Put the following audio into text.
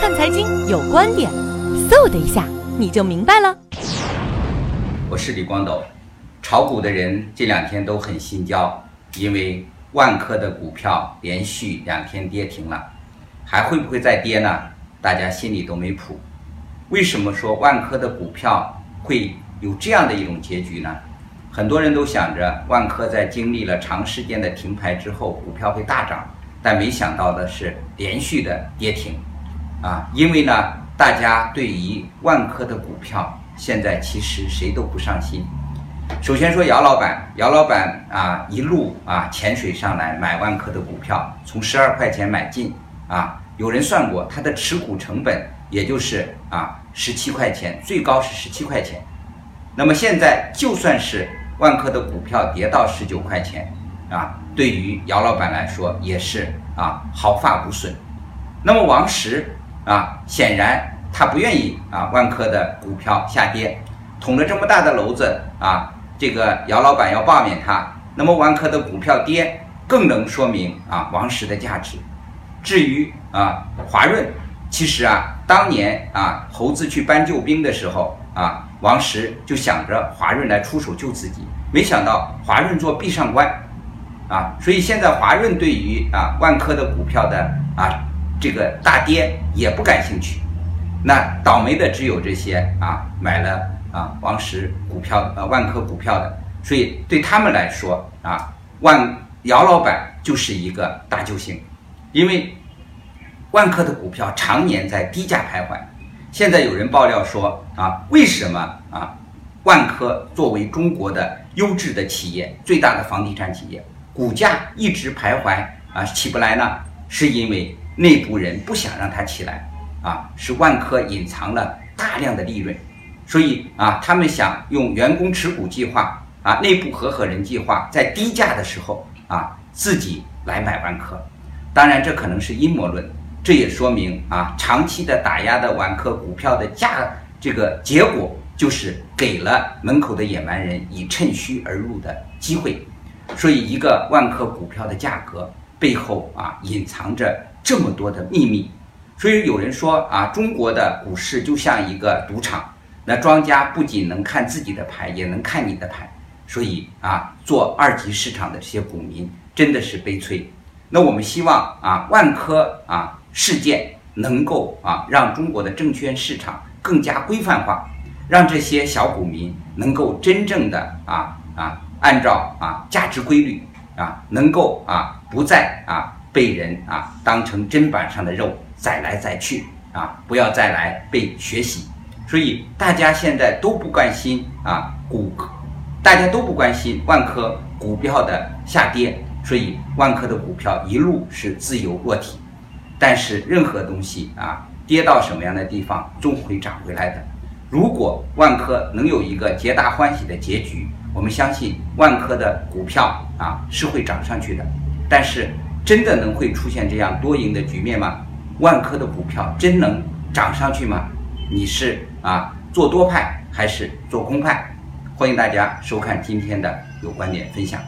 看财经有观点，嗖的一下你就明白了。我是李光斗，炒股的人这两天都很心焦，因为万科的股票连续两天跌停了，还会不会再跌呢？大家心里都没谱。为什么说万科的股票会有这样的一种结局呢？很多人都想着万科在经历了长时间的停牌之后，股票会大涨，但没想到的是连续的跌停，啊，因为呢，大家对于万科的股票现在其实谁都不上心。首先说姚老板，姚老板啊，一路啊潜水上来买万科的股票，从十二块钱买进啊，有人算过他的持股成本也就是啊十七块钱，最高是十七块钱。那么现在就算是万科的股票跌到十九块钱，啊，对于姚老板来说也是啊毫发无损。那么王石啊，显然他不愿意啊万科的股票下跌，捅了这么大的篓子啊，这个姚老板要罢免他，那么万科的股票跌更能说明啊王石的价值。至于啊华润，其实啊当年啊猴子去搬救兵的时候啊。王石就想着华润来出手救自己，没想到华润做壁上观，啊，所以现在华润对于啊万科的股票的啊这个大跌也不感兴趣，那倒霉的只有这些啊买了啊王石股票呃万科股票的，所以对他们来说啊万姚老板就是一个大救星，因为万科的股票常年在低价徘徊。现在有人爆料说啊，为什么啊？万科作为中国的优质的企业，最大的房地产企业，股价一直徘徊啊，起不来呢？是因为内部人不想让它起来啊，是万科隐藏了大量的利润，所以啊，他们想用员工持股计划啊，内部合伙人计划，在低价的时候啊，自己来买万科。当然，这可能是阴谋论。这也说明啊，长期的打压的万科股票的价，这个结果就是给了门口的野蛮人以趁虚而入的机会。所以，一个万科股票的价格背后啊，隐藏着这么多的秘密。所以有人说啊，中国的股市就像一个赌场，那庄家不仅能看自己的牌，也能看你的牌。所以啊，做二级市场的这些股民真的是悲催。那我们希望啊，万科啊。事件能够啊让中国的证券市场更加规范化，让这些小股民能够真正的啊啊按照啊价值规律啊能够啊不再啊被人啊当成砧板上的肉宰来宰去啊不要再来被学习，所以大家现在都不关心啊股，大家都不关心万科股票的下跌，所以万科的股票一路是自由落体。但是任何东西啊，跌到什么样的地方，终会涨回来的。如果万科能有一个皆大欢喜的结局，我们相信万科的股票啊是会涨上去的。但是真的能会出现这样多赢的局面吗？万科的股票真能涨上去吗？你是啊做多派还是做空派？欢迎大家收看今天的有观点分享。